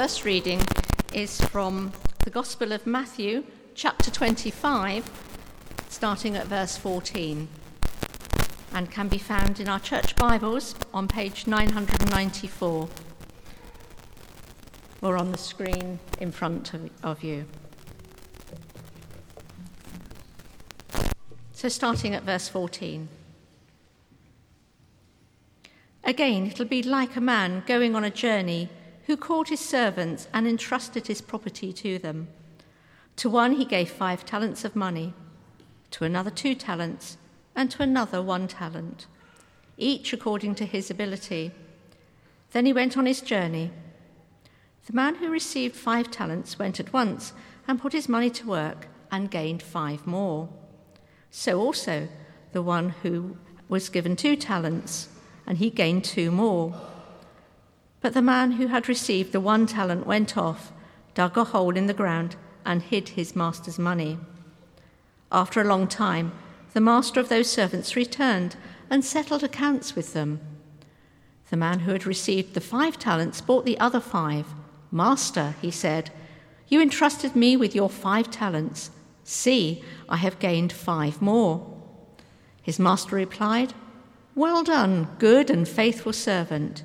First reading is from the Gospel of Matthew, chapter 25, starting at verse 14, and can be found in our church Bibles on page 994 or on the screen in front of, of you. So, starting at verse 14. Again, it'll be like a man going on a journey who called his servants and entrusted his property to them. To one he gave five talents of money, to another two talents, and to another one talent, each according to his ability. Then he went on his journey. The man who received five talents went at once and put his money to work and gained five more. So also the one who was given two talents, and he gained two more. But the man who had received the one talent went off, dug a hole in the ground, and hid his master's money. After a long time, the master of those servants returned and settled accounts with them. The man who had received the five talents bought the other five. Master, he said, you entrusted me with your five talents. See, I have gained five more. His master replied, Well done, good and faithful servant.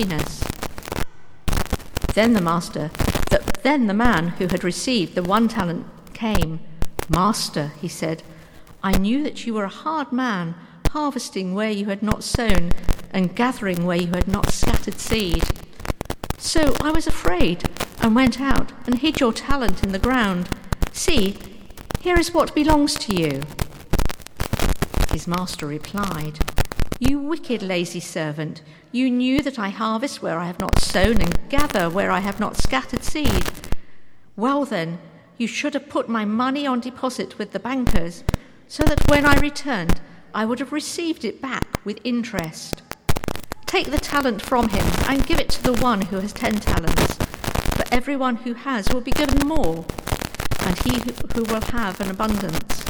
happiness. Then the master, the, then the man who had received the one talent came. Master, he said, I knew that you were a hard man, harvesting where you had not sown and gathering where you had not scattered seed. So I was afraid and went out and hid your talent in the ground. See, here is what belongs to you. His master replied, You wicked, lazy servant, you knew that I harvest where I have not sown and gather where I have not scattered seed. Well, then, you should have put my money on deposit with the bankers, so that when I returned, I would have received it back with interest. Take the talent from him and give it to the one who has ten talents. For everyone who has will be given more, and he who will have an abundance.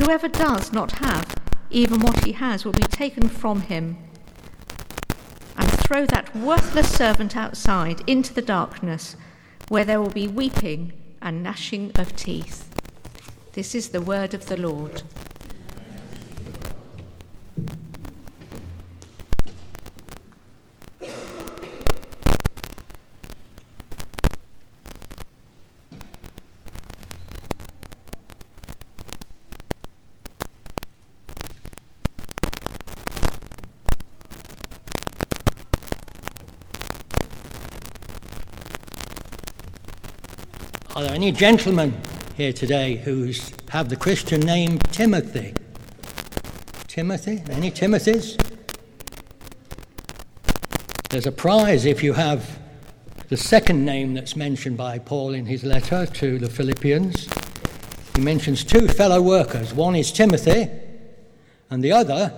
Whoever does not have, even what he has will be taken from him. And throw that worthless servant outside into the darkness, where there will be weeping and gnashing of teeth. This is the word of the Lord. Are there any gentlemen here today who have the Christian name Timothy? Timothy? Any Timothys? There's a prize if you have the second name that's mentioned by Paul in his letter to the Philippians. He mentions two fellow workers. One is Timothy, and the other,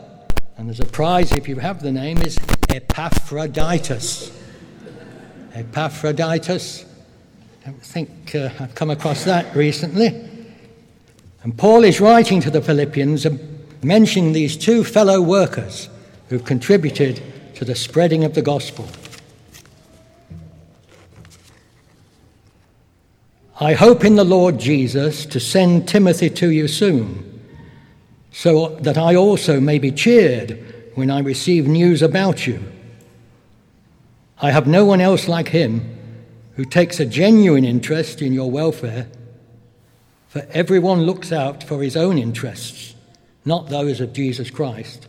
and there's a prize if you have the name, is Epaphroditus. Epaphroditus don't think uh, I've come across that recently. And Paul is writing to the Philippians and mentioning these two fellow workers who've contributed to the spreading of the gospel. I hope in the Lord Jesus to send Timothy to you soon, so that I also may be cheered when I receive news about you. I have no one else like him who takes a genuine interest in your welfare, for everyone looks out for his own interests, not those of Jesus Christ.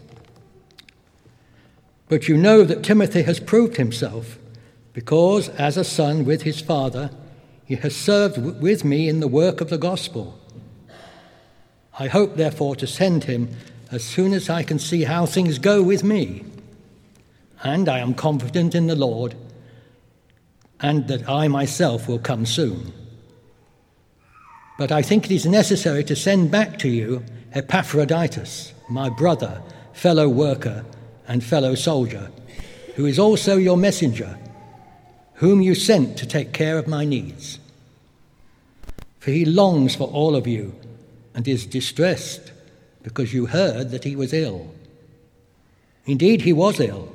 But you know that Timothy has proved himself, because as a son with his father, he has served with me in the work of the gospel. I hope, therefore, to send him as soon as I can see how things go with me. And I am confident in the Lord and that I myself will come soon. But I think it is necessary to send back to you Epaphroditus, my brother, fellow worker, and fellow soldier, who is also your messenger, whom you sent to take care of my needs. For he longs for all of you and is distressed because you heard that he was ill. Indeed, he was ill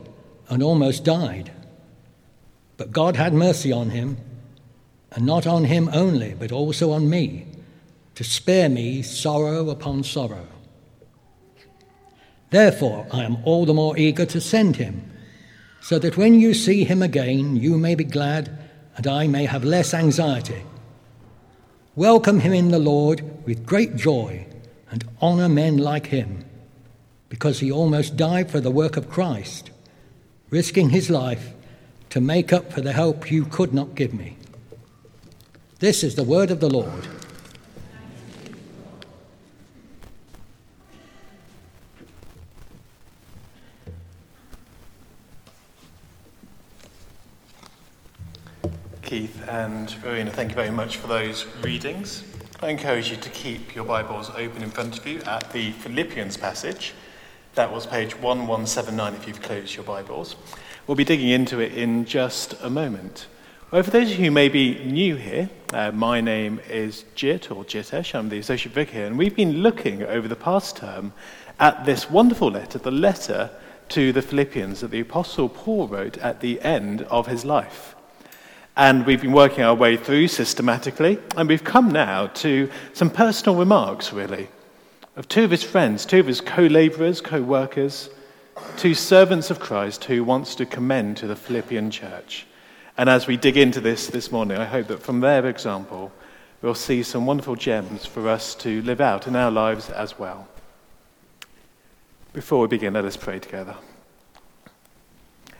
and almost died. But God had mercy on him, and not on him only, but also on me to spare me sorrow upon sorrow. Therefore, I am all the more eager to send him, so that when you see him again, you may be glad and I may have less anxiety. Welcome him in the Lord with great joy and honor men like him, because he almost died for the work of Christ, risking his life to make up for the help you could not give me. This is the word of the Lord. Keith and Rowena, thank you very much for those readings. I encourage you to keep your Bibles open in front of you at the Philippians passage. That was page 1179 if you've closed your Bibles. We'll be digging into it in just a moment. Well, for those of you who may be new here, uh, my name is Jit or Jitesh. I'm the Associate Vicar here, and we've been looking over the past term at this wonderful letter, the letter to the Philippians that the Apostle Paul wrote at the end of his life. And we've been working our way through systematically, and we've come now to some personal remarks, really, of two of his friends, two of his co laborers, co workers, two servants of Christ who wants to commend to the Philippian church. And as we dig into this this morning, I hope that from their example, we'll see some wonderful gems for us to live out in our lives as well. Before we begin, let us pray together.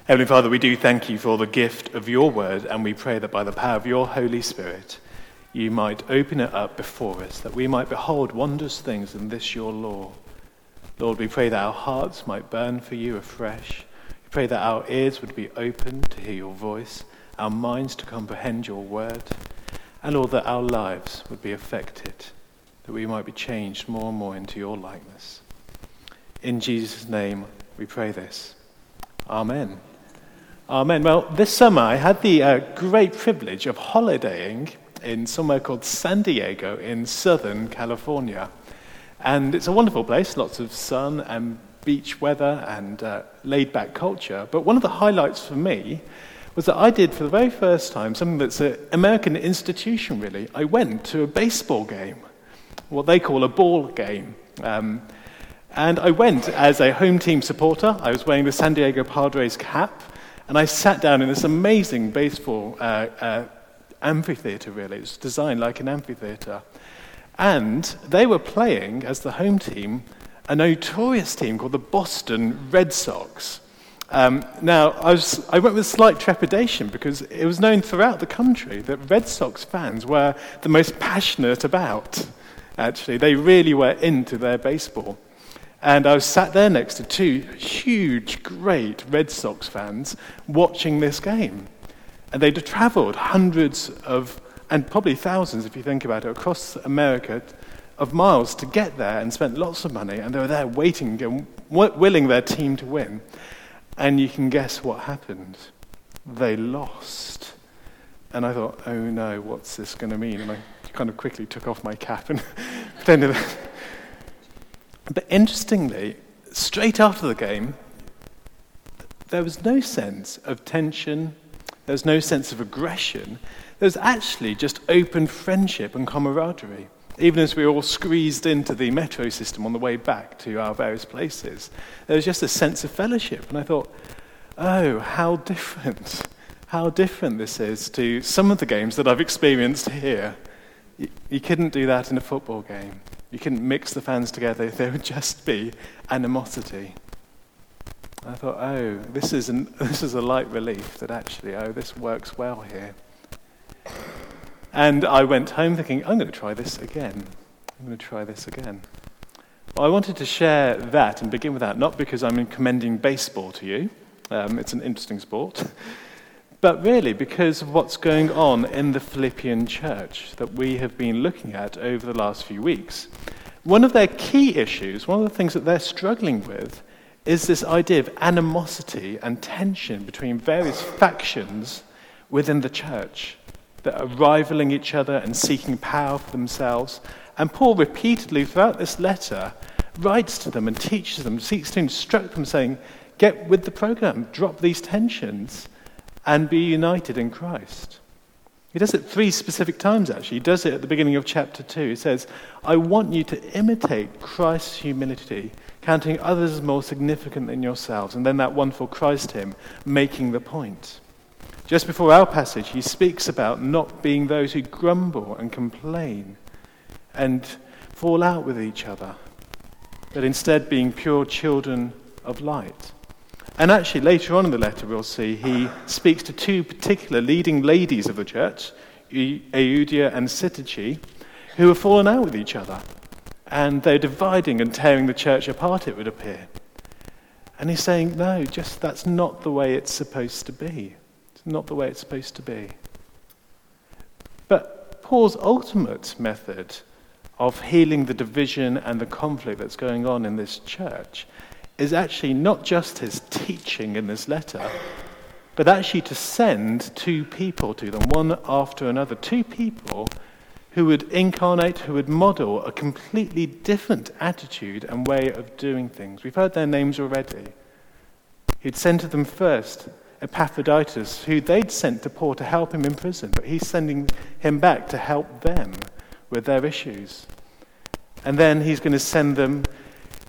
Heavenly Father, we do thank you for the gift of your word, and we pray that by the power of your Holy Spirit, you might open it up before us, that we might behold wondrous things in this your law. Lord, we pray that our hearts might burn for you afresh. We pray that our ears would be open to hear your voice, our minds to comprehend your word, and Lord, that our lives would be affected, that we might be changed more and more into your likeness. In Jesus' name, we pray this. Amen. Amen. Well, this summer I had the uh, great privilege of holidaying in somewhere called San Diego in Southern California. And it's a wonderful place, lots of sun and beach weather and uh, laid back culture. But one of the highlights for me was that I did for the very first time something that's an American institution, really. I went to a baseball game, what they call a ball game. Um, and I went as a home team supporter. I was wearing the San Diego Padres cap. And I sat down in this amazing baseball uh, uh, amphitheater, really. It was designed like an amphitheater. And they were playing, as the home team, a notorious team called the Boston Red Sox. Um, now, I, was, I went with slight trepidation because it was known throughout the country that Red Sox fans were the most passionate about, actually. They really were into their baseball. And I was sat there next to two huge, great Red Sox fans watching this game. And they'd traveled hundreds of, and probably thousands if you think about it, across America of miles to get there and spent lots of money. And they were there waiting and willing their team to win. And you can guess what happened. They lost. And I thought, oh no, what's this going to mean? And I kind of quickly took off my cap and pretended that but interestingly, straight after the game, there was no sense of tension, there was no sense of aggression. There was actually just open friendship and camaraderie, even as we were all squeezed into the metro system on the way back to our various places. There was just a sense of fellowship. And I thought, oh, how different, how different this is to some of the games that I've experienced here. You, you couldn't do that in a football game. You couldn't mix the fans together, there would just be animosity. I thought, oh, this is, an, this is a light relief that actually, oh, this works well here. And I went home thinking, I'm going to try this again. I'm going to try this again. Well, I wanted to share that and begin with that, not because I'm commending baseball to you, um, it's an interesting sport, but really because of what's going on in the Philippian church that we have been looking at over the last few weeks. One of their key issues, one of the things that they're struggling with, is this idea of animosity and tension between various factions within the church that are rivaling each other and seeking power for themselves. And Paul repeatedly throughout this letter writes to them and teaches them, seeks to instruct them, saying, Get with the program, drop these tensions, and be united in Christ. He does it three specific times, actually. He does it at the beginning of chapter 2. He says, I want you to imitate Christ's humility, counting others as more significant than yourselves. And then that wonderful Christ hymn, making the point. Just before our passage, he speaks about not being those who grumble and complain and fall out with each other, but instead being pure children of light. And actually, later on in the letter, we'll see he speaks to two particular leading ladies of the church, Euodia and Syntyche, who have fallen out with each other. And they're dividing and tearing the church apart, it would appear. And he's saying, no, just that's not the way it's supposed to be. It's not the way it's supposed to be. But Paul's ultimate method of healing the division and the conflict that's going on in this church is actually not just his teaching in this letter, but actually to send two people to them, one after another, two people who would incarnate, who would model a completely different attitude and way of doing things. We've heard their names already. He'd sent to them first Epaphroditus, who they'd sent to Paul to help him in prison, but he's sending him back to help them with their issues. And then he's going to send them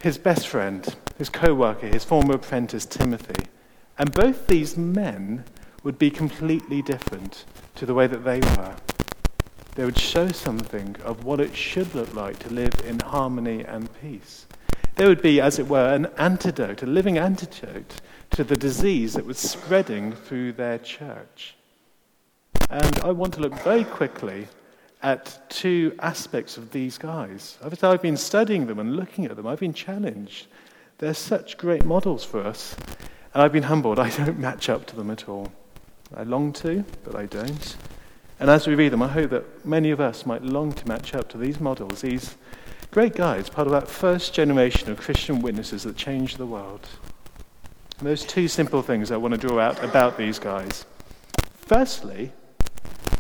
his best friend, his co worker, his former apprentice, Timothy. And both these men would be completely different to the way that they were. They would show something of what it should look like to live in harmony and peace. They would be, as it were, an antidote, a living antidote to the disease that was spreading through their church. And I want to look very quickly at two aspects of these guys. I've been studying them and looking at them, I've been challenged. They're such great models for us. And I've been humbled. I don't match up to them at all. I long to, but I don't. And as we read them, I hope that many of us might long to match up to these models, these great guys, part of that first generation of Christian witnesses that changed the world. And those two simple things I want to draw out about these guys. Firstly,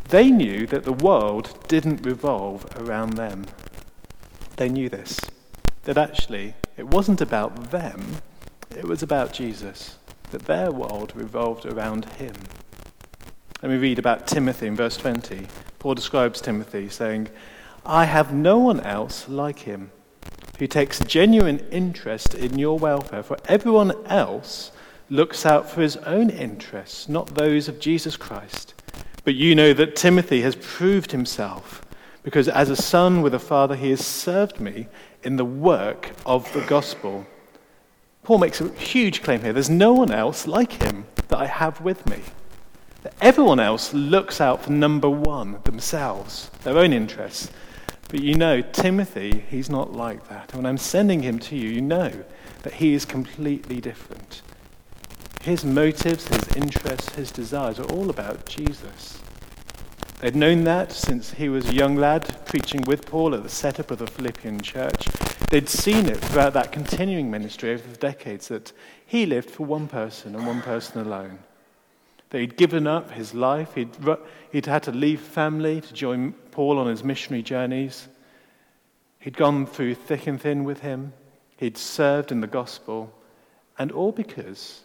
they knew that the world didn't revolve around them. They knew this. That actually, it wasn't about them, it was about Jesus. That their world revolved around him. Let me read about Timothy in verse 20. Paul describes Timothy saying, I have no one else like him who takes genuine interest in your welfare, for everyone else looks out for his own interests, not those of Jesus Christ. But you know that Timothy has proved himself, because as a son with a father, he has served me in the work of the gospel. Paul makes a huge claim here. There's no one else like him that I have with me. Everyone else looks out for number one, themselves, their own interests. But you know, Timothy, he's not like that. And When I'm sending him to you, you know that he is completely different. His motives, his interests, his desires are all about Jesus. They'd known that since he was a young lad preaching with Paul at the setup of the Philippian church. They'd seen it throughout that continuing ministry over the decades that he lived for one person and one person alone. That he'd given up his life, he'd, he'd had to leave family to join Paul on his missionary journeys. He'd gone through thick and thin with him, he'd served in the gospel, and all because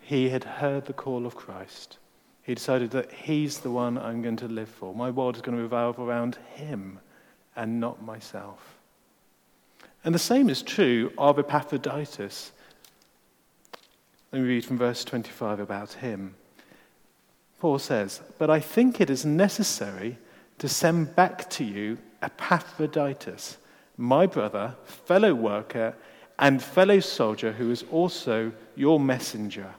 he had heard the call of Christ. He decided that he's the one I'm going to live for. My world is going to revolve around him and not myself. And the same is true of Epaphroditus. Let me read from verse 25 about him. Paul says, But I think it is necessary to send back to you Epaphroditus, my brother, fellow worker, and fellow soldier, who is also your messenger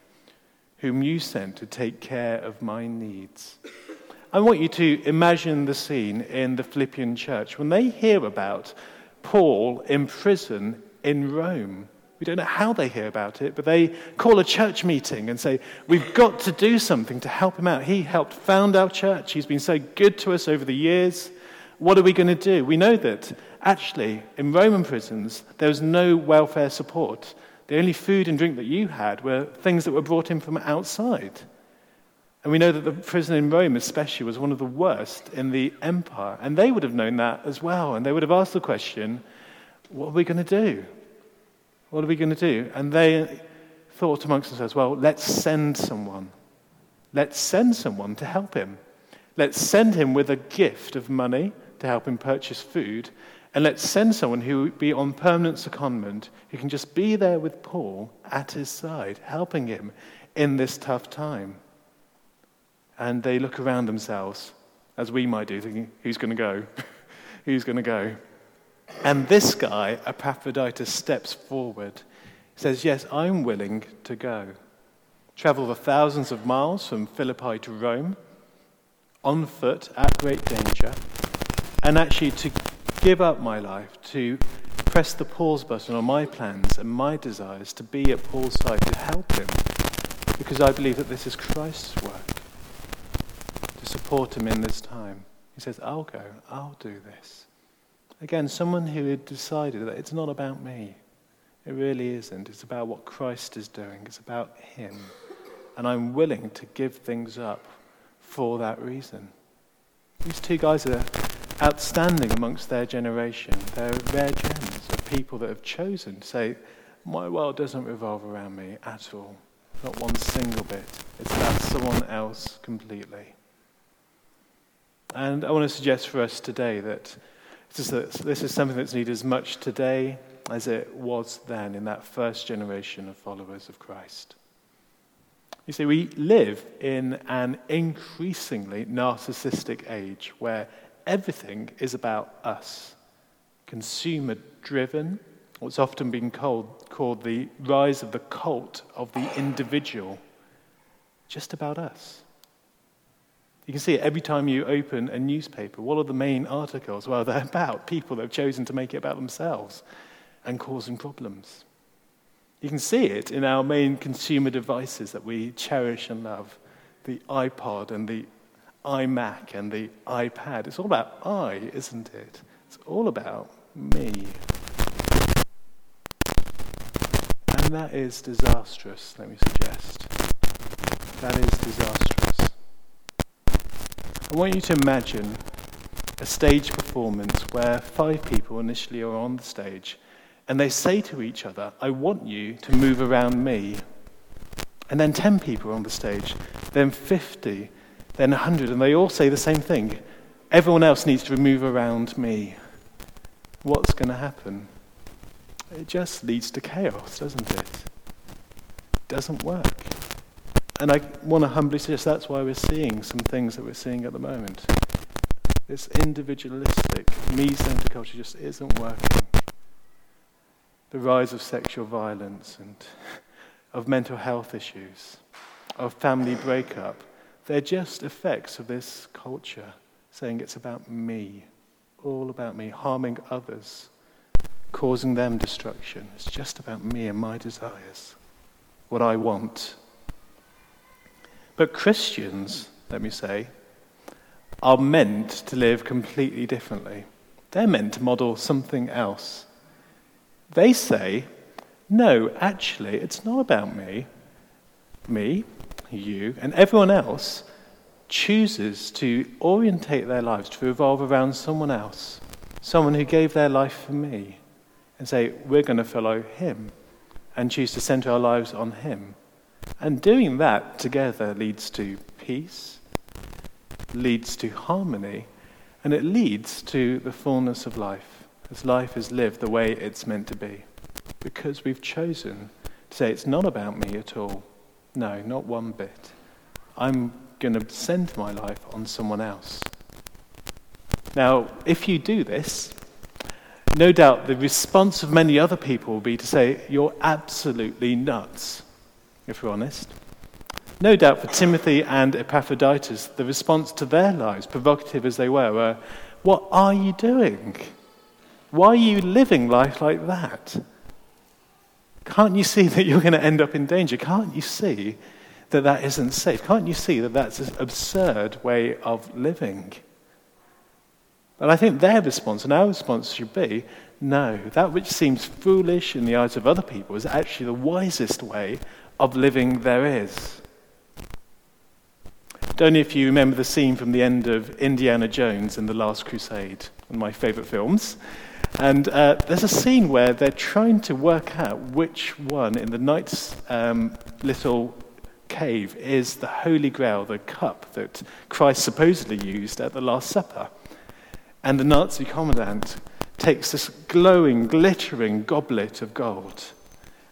whom you sent to take care of my needs. I want you to imagine the scene in the Philippian church when they hear about Paul in prison in Rome. We don't know how they hear about it, but they call a church meeting and say, We've got to do something to help him out. He helped found our church. He's been so good to us over the years. What are we going to do? We know that actually in Roman prisons, there was no welfare support. The only food and drink that you had were things that were brought in from outside. And we know that the prison in Rome, especially, was one of the worst in the empire. And they would have known that as well. And they would have asked the question, What are we going to do? What are we going to do? And they thought amongst themselves, well, let's send someone. Let's send someone to help him. Let's send him with a gift of money to help him purchase food. And let's send someone who will be on permanent secondment, who can just be there with Paul at his side, helping him in this tough time. And they look around themselves, as we might do, thinking, who's going to go? who's going to go? And this guy, Epaphroditus, steps forward. Says, Yes, I'm willing to go. Travel the thousands of miles from Philippi to Rome, on foot, at great danger, and actually to give up my life, to press the pause button on my plans and my desires to be at Paul's side to help him, because I believe that this is Christ's work, to support him in this time. He says, I'll go, I'll do this. Again, someone who had decided that it's not about me. It really isn't. It's about what Christ is doing, it's about Him. And I'm willing to give things up for that reason. These two guys are outstanding amongst their generation. They're rare gems of people that have chosen to say, My world doesn't revolve around me at all. Not one single bit. It's about someone else completely. And I want to suggest for us today that this is something that's needed as much today as it was then in that first generation of followers of Christ. You see, we live in an increasingly narcissistic age where everything is about us. Consumer driven, what's often been called, called the rise of the cult of the individual, just about us. You can see it every time you open a newspaper. What are the main articles? Well, they're about people that have chosen to make it about themselves and causing problems. You can see it in our main consumer devices that we cherish and love the iPod and the iMac and the iPad. It's all about I, isn't it? It's all about me. And that is disastrous, let me suggest. That is disastrous. I want you to imagine a stage performance where five people initially are on the stage and they say to each other, I want you to move around me. And then 10 people are on the stage, then 50, then 100, and they all say the same thing. Everyone else needs to move around me. What's going to happen? It just leads to chaos, doesn't it? It doesn't work. And I want to humbly suggest that's why we're seeing some things that we're seeing at the moment. This individualistic, me centered culture just isn't working. The rise of sexual violence and of mental health issues, of family breakup, they're just effects of this culture saying it's about me, all about me, harming others, causing them destruction. It's just about me and my desires, what I want. But Christians, let me say, are meant to live completely differently. They're meant to model something else. They say, no, actually, it's not about me. Me, you, and everyone else chooses to orientate their lives to revolve around someone else, someone who gave their life for me, and say, we're going to follow him and choose to center our lives on him. And doing that together leads to peace, leads to harmony, and it leads to the fullness of life, as life is lived the way it's meant to be. Because we've chosen to say it's not about me at all. No, not one bit. I'm going to center my life on someone else. Now, if you do this, no doubt the response of many other people will be to say, You're absolutely nuts if we're honest. No doubt for Timothy and Epaphroditus, the response to their lives, provocative as they were, were, What are you doing? Why are you living life like that? Can't you see that you're going to end up in danger? Can't you see that that isn't safe? Can't you see that that's an absurd way of living? And I think their response and our response should be no, that which seems foolish in the eyes of other people is actually the wisest way of living there is. Don't know if you remember the scene from the end of Indiana Jones and the Last Crusade, one of my favourite films. And uh, there's a scene where they're trying to work out which one in the knight's um, little cave is the Holy Grail, the cup that Christ supposedly used at the Last Supper. And the Nazi commandant takes this glowing, glittering goblet of gold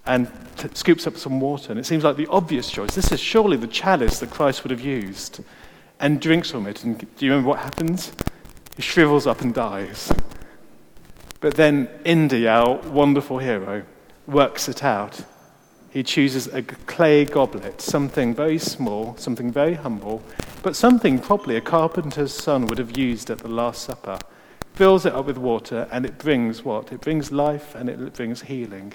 and t- scoops up some water. And it seems like the obvious choice. This is surely the chalice that Christ would have used, and drinks from it. And do you remember what happens? He shrivels up and dies. But then Indy, our wonderful hero, works it out. He chooses a clay goblet, something very small, something very humble, but something probably a carpenter's son would have used at the Last Supper. Fills it up with water, and it brings what? It brings life and it brings healing.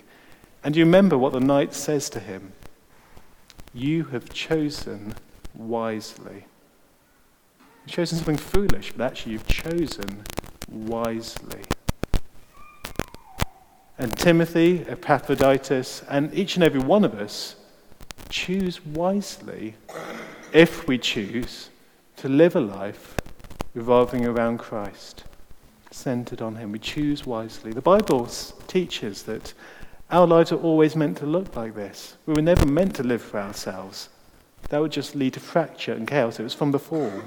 And you remember what the knight says to him You have chosen wisely. You've chosen something foolish, but actually you've chosen wisely. And Timothy, Epaphroditus, and each and every one of us choose wisely if we choose to live a life revolving around Christ, centered on Him. We choose wisely. The Bible teaches that our lives are always meant to look like this. We were never meant to live for ourselves. That would just lead to fracture and chaos. It was from before.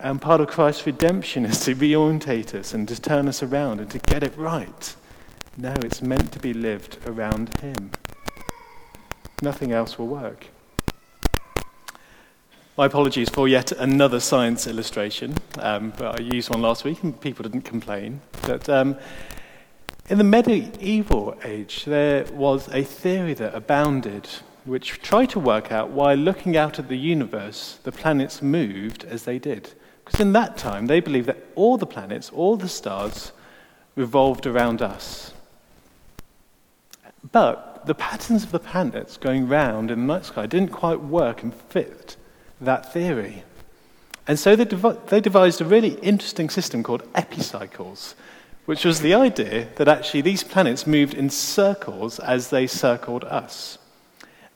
And part of Christ's redemption is to reorientate us and to turn us around and to get it right. No, it's meant to be lived around Him. Nothing else will work. My apologies for yet another science illustration, um, but I used one last week and people didn't complain. But um, in the medieval age, there was a theory that abounded which tried to work out why, looking out at the universe, the planets moved as they did. Because in that time, they believed that all the planets, all the stars, revolved around us. But the patterns of the planets going round in the night sky didn't quite work and fit that theory. And so they, dev- they devised a really interesting system called epicycles, which was the idea that actually these planets moved in circles as they circled us.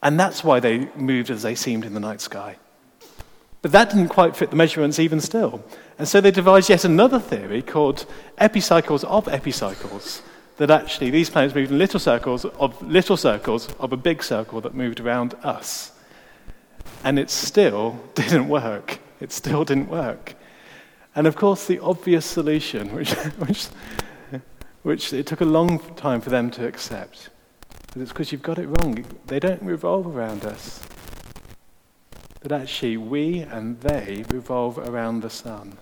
And that's why they moved as they seemed in the night sky. But that didn't quite fit the measurements even still. And so they devised yet another theory called epicycles of epicycles, that actually these planets moved in little circles of little circles of a big circle that moved around us. And it still didn't work. It still didn't work. And of course, the obvious solution, which, which, which it took a long time for them to accept, but it's because you've got it wrong. They don't revolve around us. But actually we and they revolve around the sun.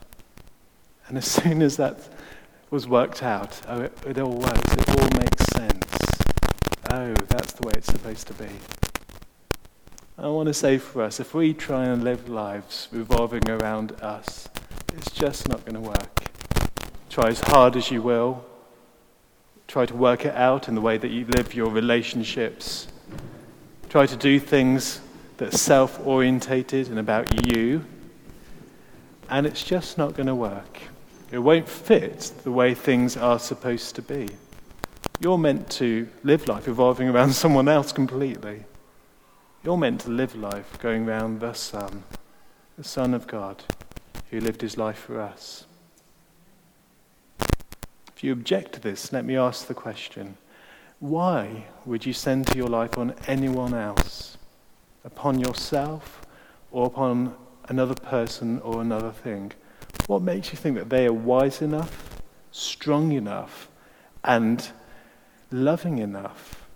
And as soon as that was worked out, oh, it, it all works, it all makes sense. Oh, that's the way it's supposed to be. I want to say for us, if we try and live lives revolving around us, it's just not going to work. Try as hard as you will. Try to work it out in the way that you live your relationships. Try to do things that are self orientated and about you. And it's just not going to work. It won't fit the way things are supposed to be. You're meant to live life revolving around someone else completely. You're meant to live life going around the Son, the Son of God who lived his life for us. If you object to this, let me ask the question why would you center your life on anyone else? Upon yourself or upon another person or another thing? What makes you think that they are wise enough, strong enough, and loving enough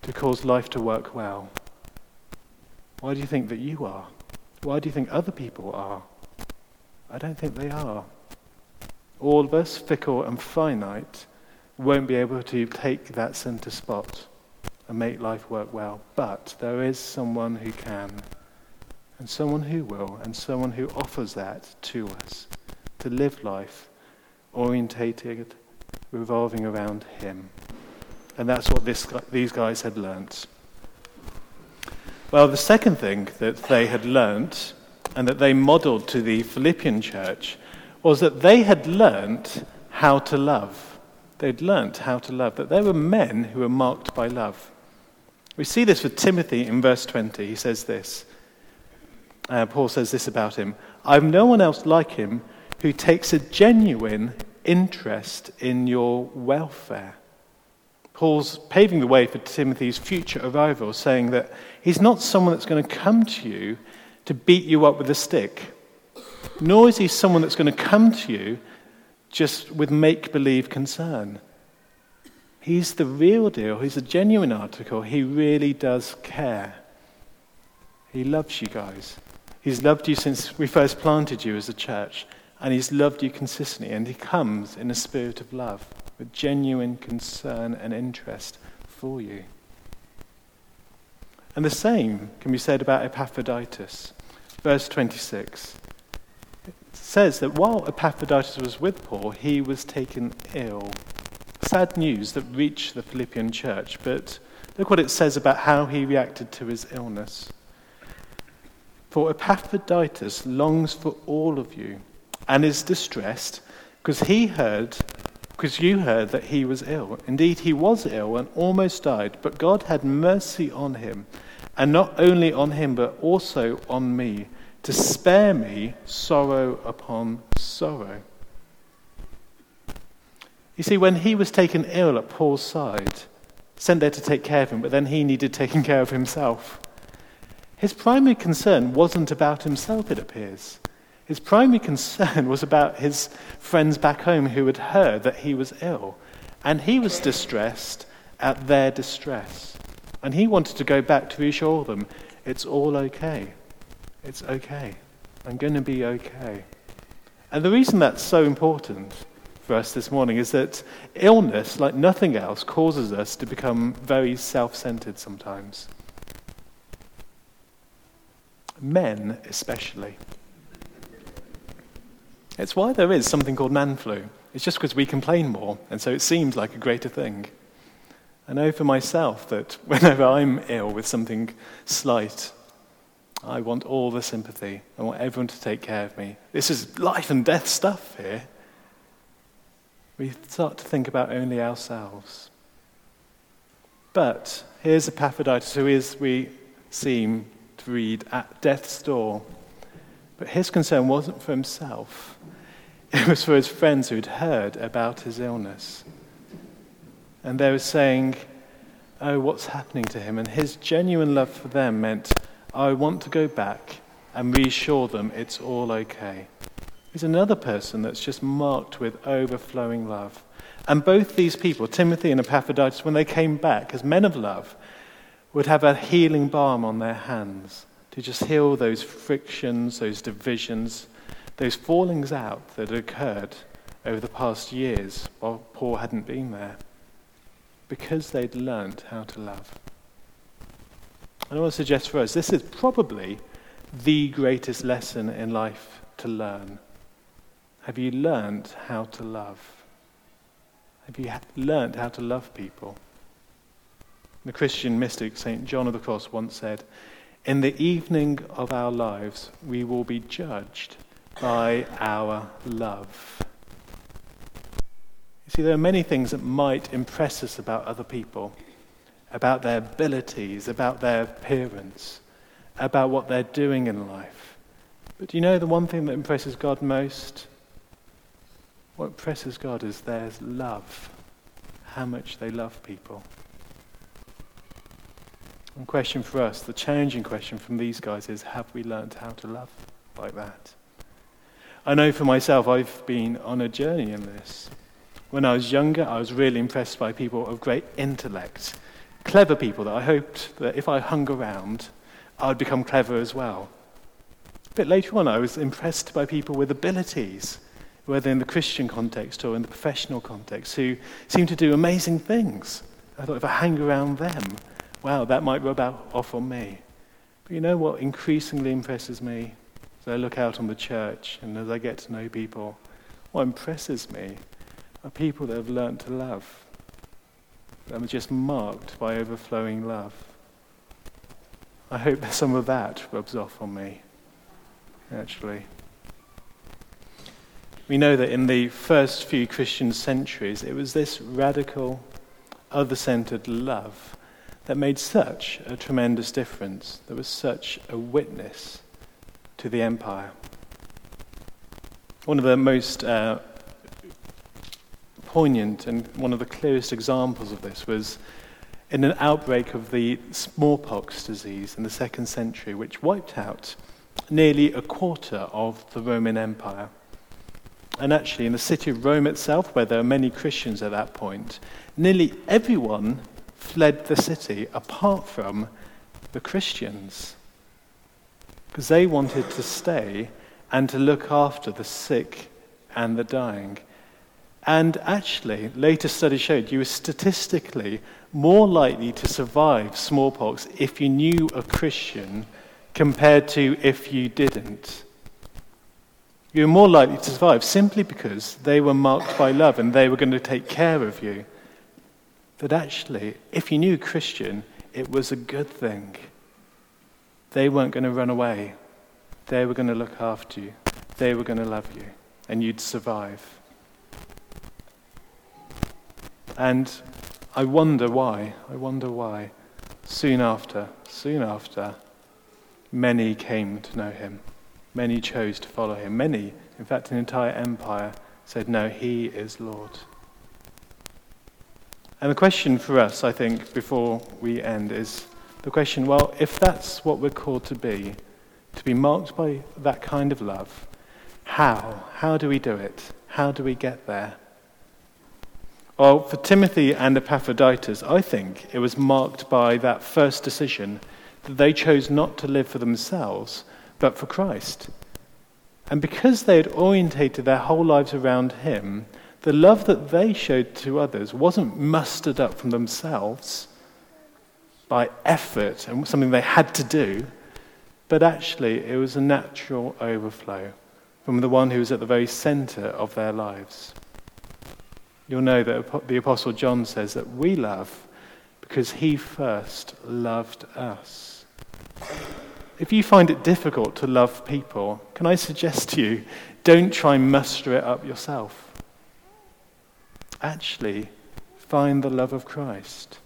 to cause life to work well? Why do you think that you are? Why do you think other people are? I don't think they are. All of us, fickle and finite, won't be able to take that center spot and make life work well. But there is someone who can, and someone who will, and someone who offers that to us to live life orientated, revolving around Him. And that's what this, these guys had learnt. Well, the second thing that they had learnt and that they modeled to the Philippian church was that they had learnt how to love. They'd learnt how to love, that they were men who were marked by love. We see this with Timothy in verse 20. He says this. Uh, Paul says this about him I have no one else like him who takes a genuine interest in your welfare. Paul's paving the way for Timothy's future arrival, saying that he's not someone that's going to come to you to beat you up with a stick, nor is he someone that's going to come to you just with make believe concern. He's the real deal, he's a genuine article. He really does care. He loves you guys. He's loved you since we first planted you as a church, and he's loved you consistently, and he comes in a spirit of love with genuine concern and interest for you. And the same can be said about Epaphroditus. Verse 26 it says that while Epaphroditus was with Paul, he was taken ill. Sad news that reached the Philippian church, but look what it says about how he reacted to his illness. For Epaphroditus longs for all of you and is distressed because he heard because you heard that he was ill. Indeed, he was ill and almost died, but God had mercy on him, and not only on him, but also on me, to spare me sorrow upon sorrow. You see, when he was taken ill at Paul's side, sent there to take care of him, but then he needed taking care of himself, his primary concern wasn't about himself, it appears. His primary concern was about his friends back home who had heard that he was ill. And he was distressed at their distress. And he wanted to go back to reassure them it's all okay. It's okay. I'm going to be okay. And the reason that's so important for us this morning is that illness, like nothing else, causes us to become very self centered sometimes. Men, especially. It's why there is something called man flu. It's just because we complain more, and so it seems like a greater thing. I know for myself that whenever I'm ill with something slight, I want all the sympathy. I want everyone to take care of me. This is life and death stuff here. We start to think about only ourselves. But here's Epaphroditus, who is, we seem to read, at death's door. But his concern wasn't for himself, it was for his friends who'd heard about his illness. And they were saying, Oh, what's happening to him? And his genuine love for them meant, I want to go back and reassure them it's all okay. He's another person that's just marked with overflowing love. And both these people, Timothy and Epaphroditus, when they came back as men of love, would have a healing balm on their hands to just heal those frictions, those divisions, those fallings out that had occurred over the past years while Paul hadn't been there, because they'd learned how to love. And I want to suggest for us this is probably the greatest lesson in life to learn. Have you learned how to love? Have you learned how to love people? The Christian mystic St. John of the Cross once said, in the evening of our lives, we will be judged by our love. You see, there are many things that might impress us about other people, about their abilities, about their appearance, about what they're doing in life. But do you know the one thing that impresses God most? What impresses God is their love, how much they love people. One question for us, the challenging question from these guys is have we learned how to love like that? I know for myself, I've been on a journey in this. When I was younger, I was really impressed by people of great intellect, clever people that I hoped that if I hung around, I'd become clever as well. A bit later on, I was impressed by people with abilities, whether in the Christian context or in the professional context, who seemed to do amazing things. I thought if I hang around them, wow, that might rub out off on me. But you know what increasingly impresses me as I look out on the church and as I get to know people? What impresses me are people that have learned to love. that were just marked by overflowing love. I hope that some of that rubs off on me, actually. We know that in the first few Christian centuries, it was this radical, other centered love that made such a tremendous difference, that was such a witness to the empire. One of the most uh, poignant and one of the clearest examples of this was in an outbreak of the smallpox disease in the second century, which wiped out nearly a quarter of the Roman Empire. And actually, in the city of Rome itself, where there were many Christians at that point, nearly everyone fled the city apart from the Christians. Because they wanted to stay and to look after the sick and the dying. And actually, later studies showed you were statistically more likely to survive smallpox if you knew a Christian compared to if you didn't. You were more likely to survive simply because they were marked by love and they were going to take care of you. That actually, if you knew Christian, it was a good thing. They weren't going to run away. They were going to look after you. They were going to love you. And you'd survive. And I wonder why. I wonder why. Soon after, soon after, many came to know him. Many chose to follow him. Many, in fact, an entire empire, said, No, he is Lord. And the question for us, I think, before we end is the question well, if that's what we're called to be, to be marked by that kind of love, how? How do we do it? How do we get there? Well, for Timothy and Epaphroditus, I think it was marked by that first decision that they chose not to live for themselves, but for Christ. And because they had orientated their whole lives around Him, the love that they showed to others wasn't mustered up from themselves by effort and something they had to do, but actually it was a natural overflow from the one who was at the very center of their lives. You'll know that the Apostle John says that we love because he first loved us. If you find it difficult to love people, can I suggest to you, don't try and muster it up yourself. Actually, find the love of Christ.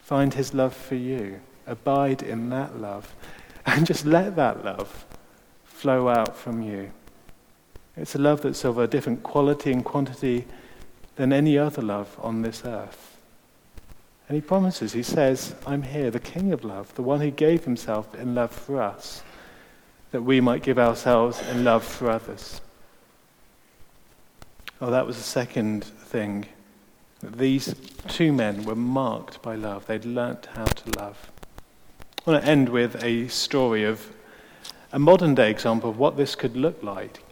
Find his love for you. Abide in that love. And just let that love flow out from you. It's a love that's of a different quality and quantity than any other love on this earth. And he promises, he says, I'm here, the King of love, the one who gave himself in love for us, that we might give ourselves in love for others. Oh, that was the second thing. These two men were marked by love. They'd learnt how to love. I want to end with a story of a modern day example of what this could look like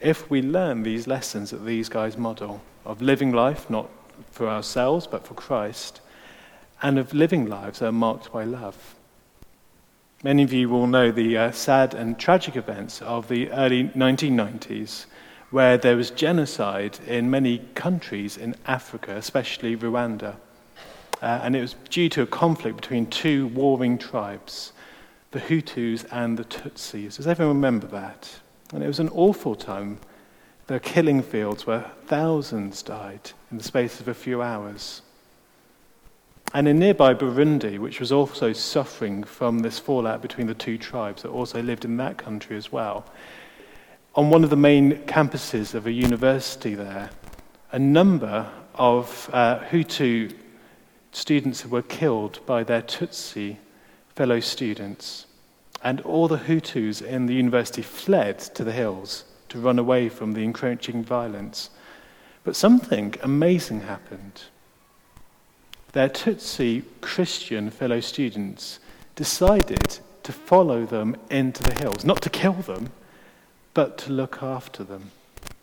if we learn these lessons that these guys model of living life not for ourselves but for Christ and of living lives that are marked by love. Many of you will know the uh, sad and tragic events of the early 1990s, where there was genocide in many countries in Africa, especially Rwanda. Uh, and it was due to a conflict between two warring tribes, the Hutus and the Tutsis. Does everyone remember that? And it was an awful time. There were killing fields where thousands died in the space of a few hours. And in nearby Burundi, which was also suffering from this fallout between the two tribes that also lived in that country as well, on one of the main campuses of a university there, a number of uh, Hutu students were killed by their Tutsi fellow students. And all the Hutus in the university fled to the hills to run away from the encroaching violence. But something amazing happened their Tutsi Christian fellow students decided to follow them into the hills, not to kill them, but to look after them,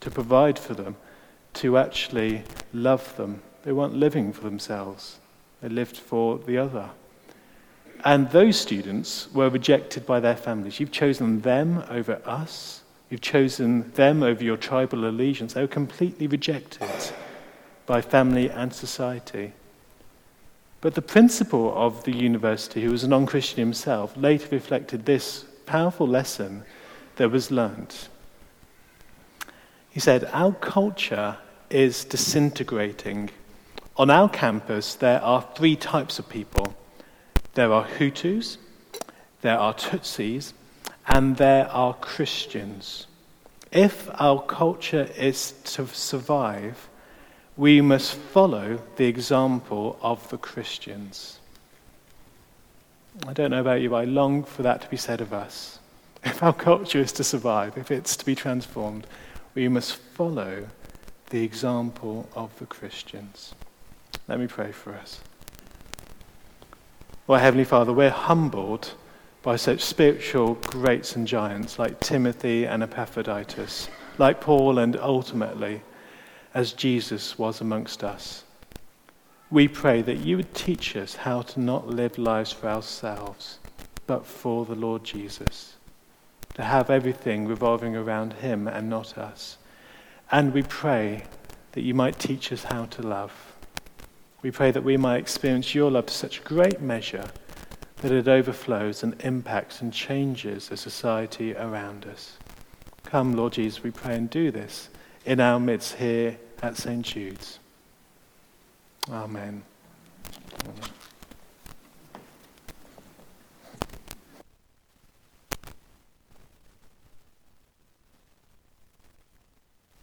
to provide for them, to actually love them. They weren't living for themselves, they lived for the other. And those students were rejected by their families. You've chosen them over us. You've chosen them over your tribal allegiance. They were completely rejected by family and society. But the principal of the university, who was a non Christian himself, later reflected this powerful lesson that was learnt. He said, Our culture is disintegrating. On our campus, there are three types of people there are Hutus, there are Tutsis, and there are Christians. If our culture is to survive, we must follow the example of the Christians. I don't know about you, but I long for that to be said of us. If our culture is to survive, if it's to be transformed, we must follow the example of the Christians. Let me pray for us. Well, Heavenly Father, we're humbled by such spiritual greats and giants like Timothy and Epaphroditus, like Paul, and ultimately as Jesus was amongst us. We pray that you would teach us how to not live lives for ourselves, but for the Lord Jesus, to have everything revolving around him and not us. And we pray that you might teach us how to love. We pray that we might experience your love to such great measure that it overflows and impacts and changes the society around us. Come, Lord Jesus, we pray and do this in our midst here at St. Jude's. Amen. Amen.